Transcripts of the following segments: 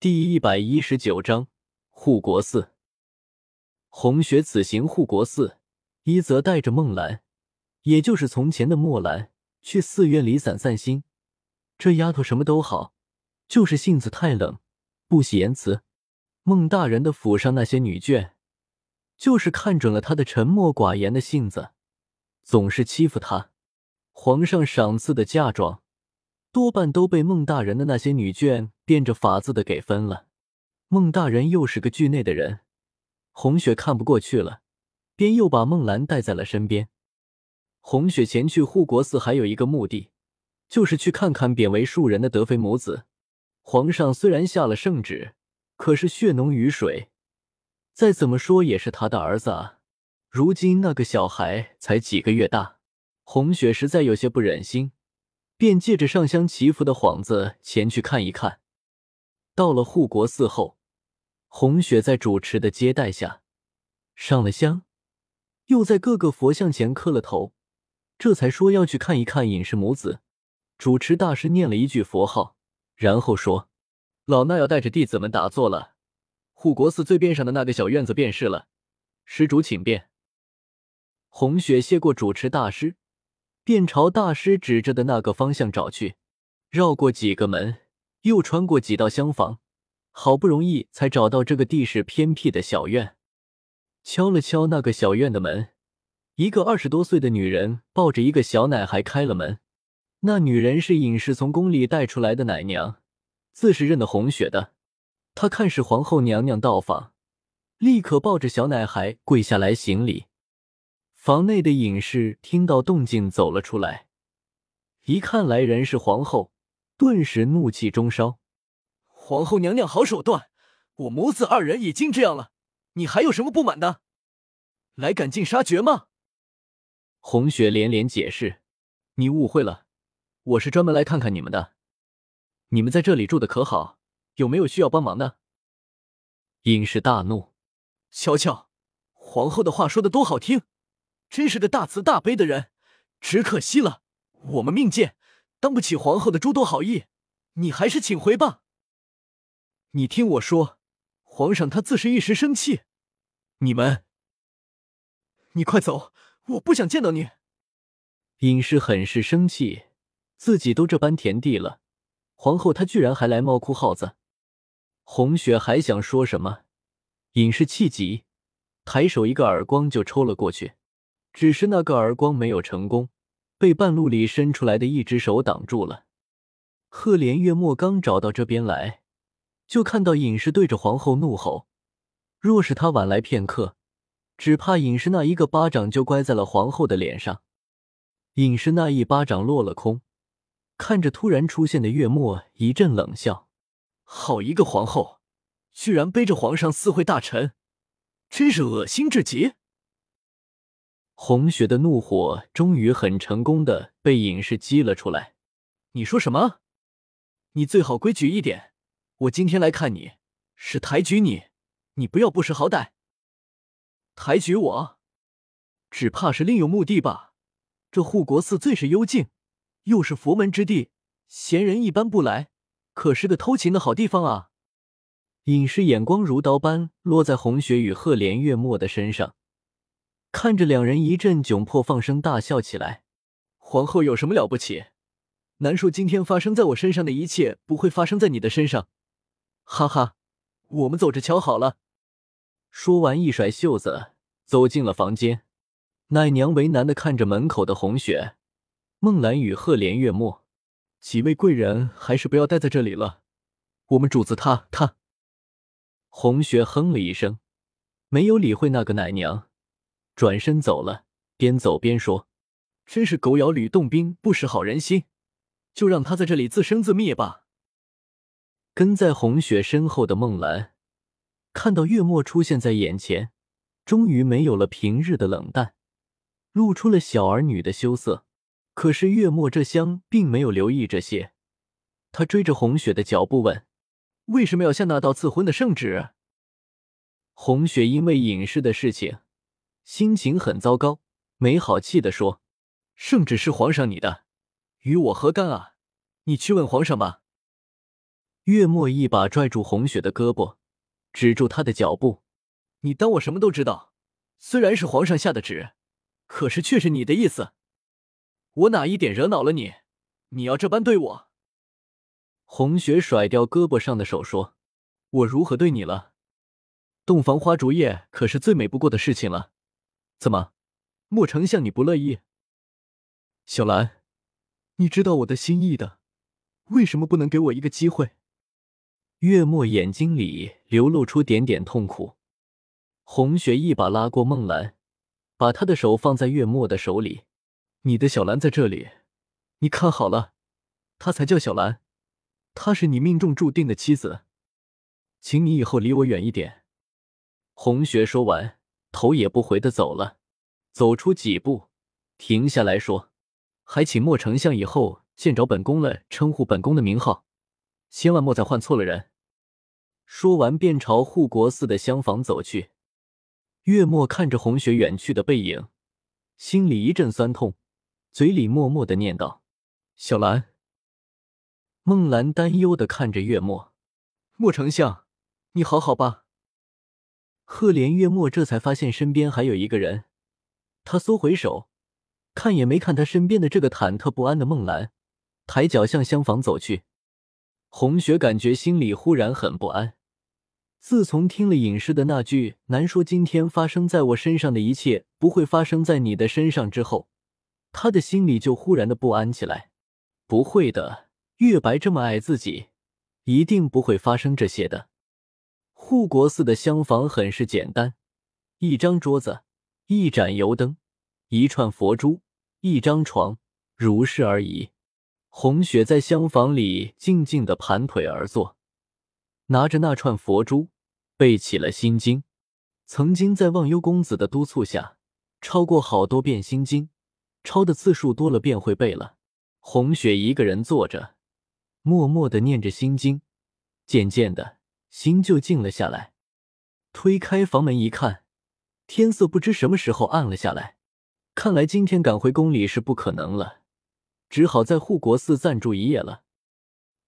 第一百一十九章护国寺。红雪此行护国寺，一则带着梦兰，也就是从前的墨兰，去寺院里散散心。这丫头什么都好，就是性子太冷，不喜言辞。孟大人的府上那些女眷，就是看准了她的沉默寡言的性子，总是欺负她。皇上赏赐的嫁妆。多半都被孟大人的那些女眷变着法子的给分了。孟大人又是个惧内的人，红雪看不过去了，便又把孟兰带在了身边。红雪前去护国寺还有一个目的，就是去看看贬为庶人的德妃母子。皇上虽然下了圣旨，可是血浓于水，再怎么说也是他的儿子啊。如今那个小孩才几个月大，红雪实在有些不忍心。便借着上香祈福的幌子前去看一看。到了护国寺后，红雪在主持的接待下上了香，又在各个佛像前磕了头，这才说要去看一看隐士母子。主持大师念了一句佛号，然后说：“老衲要带着弟子们打坐了。护国寺最边上的那个小院子便是了，施主请便。”红雪谢过主持大师。便朝大师指着的那个方向找去，绕过几个门，又穿过几道厢房，好不容易才找到这个地势偏僻的小院。敲了敲那个小院的门，一个二十多岁的女人抱着一个小奶孩开了门。那女人是隐士从宫里带出来的奶娘，自是认得红雪的。她看是皇后娘娘到访，立刻抱着小奶孩跪下来行礼。房内的隐士听到动静走了出来，一看来人是皇后，顿时怒气中烧。皇后娘娘好手段，我母子二人已经这样了，你还有什么不满的？来赶尽杀绝吗？红雪连连解释：“你误会了，我是专门来看看你们的。你们在这里住的可好？有没有需要帮忙的？”隐士大怒：“瞧瞧，皇后的话说的多好听！”真是个大慈大悲的人，只可惜了，我们命贱，当不起皇后的诸多好意。你还是请回吧。你听我说，皇上他自是一时生气。你们，你快走，我不想见到你。尹氏很是生气，自己都这般田地了，皇后她居然还来猫哭耗子。红雪还想说什么，尹氏气急，抬手一个耳光就抽了过去。只是那个耳光没有成功，被半路里伸出来的一只手挡住了。赫连月末刚找到这边来，就看到尹氏对着皇后怒吼。若是他晚来片刻，只怕尹氏那一个巴掌就乖在了皇后的脸上。尹氏那一巴掌落了空，看着突然出现的月末，一阵冷笑：“好一个皇后，居然背着皇上私会大臣，真是恶心至极！”红雪的怒火终于很成功的被隐士激了出来。你说什么？你最好规矩一点。我今天来看你，是抬举你，你不要不识好歹。抬举我，只怕是另有目的吧？这护国寺最是幽静，又是佛门之地，闲人一般不来，可是个偷情的好地方啊！隐士眼光如刀般落在红雪与赫连月末的身上。看着两人一阵窘迫，放声大笑起来。皇后有什么了不起？难说今天发生在我身上的一切不会发生在你的身上。哈哈，我们走着瞧好了。说完，一甩袖子走进了房间。奶娘为难的看着门口的红雪、孟兰与赫连月末几位贵人，还是不要待在这里了。我们主子他他。红雪哼了一声，没有理会那个奶娘。转身走了，边走边说：“真是狗咬吕洞宾，不识好人心，就让他在这里自生自灭吧。”跟在红雪身后的孟兰看到月末出现在眼前，终于没有了平日的冷淡，露出了小儿女的羞涩。可是月末这厢并没有留意这些，他追着红雪的脚步问：“为什么要下那道赐婚的圣旨？”红雪因为隐士的事情。心情很糟糕，没好气的说：“圣旨是皇上你的，与我何干啊？你去问皇上吧。”月末一把拽住红雪的胳膊，止住她的脚步。你当我什么都知道？虽然是皇上下的旨，可是却是你的意思。我哪一点惹恼了你？你要这般对我？红雪甩掉胳膊上的手说：“我如何对你了？洞房花烛夜可是最美不过的事情了。怎么，莫丞相你不乐意？小兰，你知道我的心意的，为什么不能给我一个机会？”月末眼睛里流露出点点痛苦。红雪一把拉过孟兰，把她的手放在月末的手里：“你的小兰在这里，你看好了，她才叫小兰，她是你命中注定的妻子，请你以后离我远一点。”红雪说完，头也不回的走了。走出几步，停下来说：“还请莫丞相以后见着本宫了，称呼本宫的名号，千万莫再唤错了人。”说完，便朝护国寺的厢房走去。月末看着红雪远去的背影，心里一阵酸痛，嘴里默默的念道：“小兰。”孟兰担忧的看着月末：“莫丞相，你好好吧？”赫连月末这才发现身边还有一个人，他缩回手，看也没看他身边的这个忐忑不安的孟兰，抬脚向厢房走去。红雪感觉心里忽然很不安。自从听了隐士的那句“难说今天发生在我身上的一切不会发生在你的身上”之后，他的心里就忽然的不安起来。不会的，月白这么爱自己，一定不会发生这些的。护国寺的厢房很是简单，一张桌子，一盏油灯，一串佛珠，一张床，如是而已。红雪在厢房里静静的盘腿而坐。拿着那串佛珠，背起了心经。曾经在忘忧公子的督促下，抄过好多遍心经，抄的次数多了便会背了。红雪一个人坐着，默默的念着心经，渐渐的心就静了下来。推开房门一看，天色不知什么时候暗了下来。看来今天赶回宫里是不可能了，只好在护国寺暂住一夜了。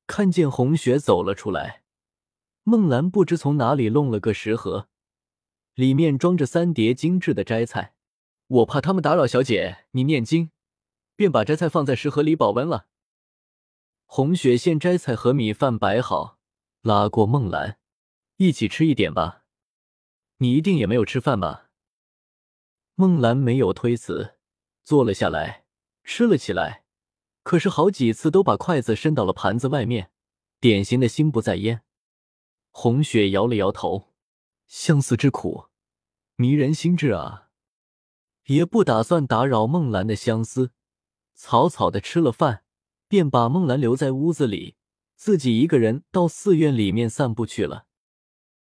看见红雪走了出来。孟兰不知从哪里弄了个食盒，里面装着三碟精致的斋菜。我怕他们打扰小姐你念经，便把斋菜放在食盒里保温了。红雪见斋菜和米饭摆好，拉过孟兰，一起吃一点吧。你一定也没有吃饭吧？孟兰没有推辞，坐了下来，吃了起来。可是好几次都把筷子伸到了盘子外面，典型的心不在焉。红雪摇了摇头，相思之苦，迷人心智啊！也不打算打扰孟兰的相思，草草的吃了饭，便把孟兰留在屋子里，自己一个人到寺院里面散步去了。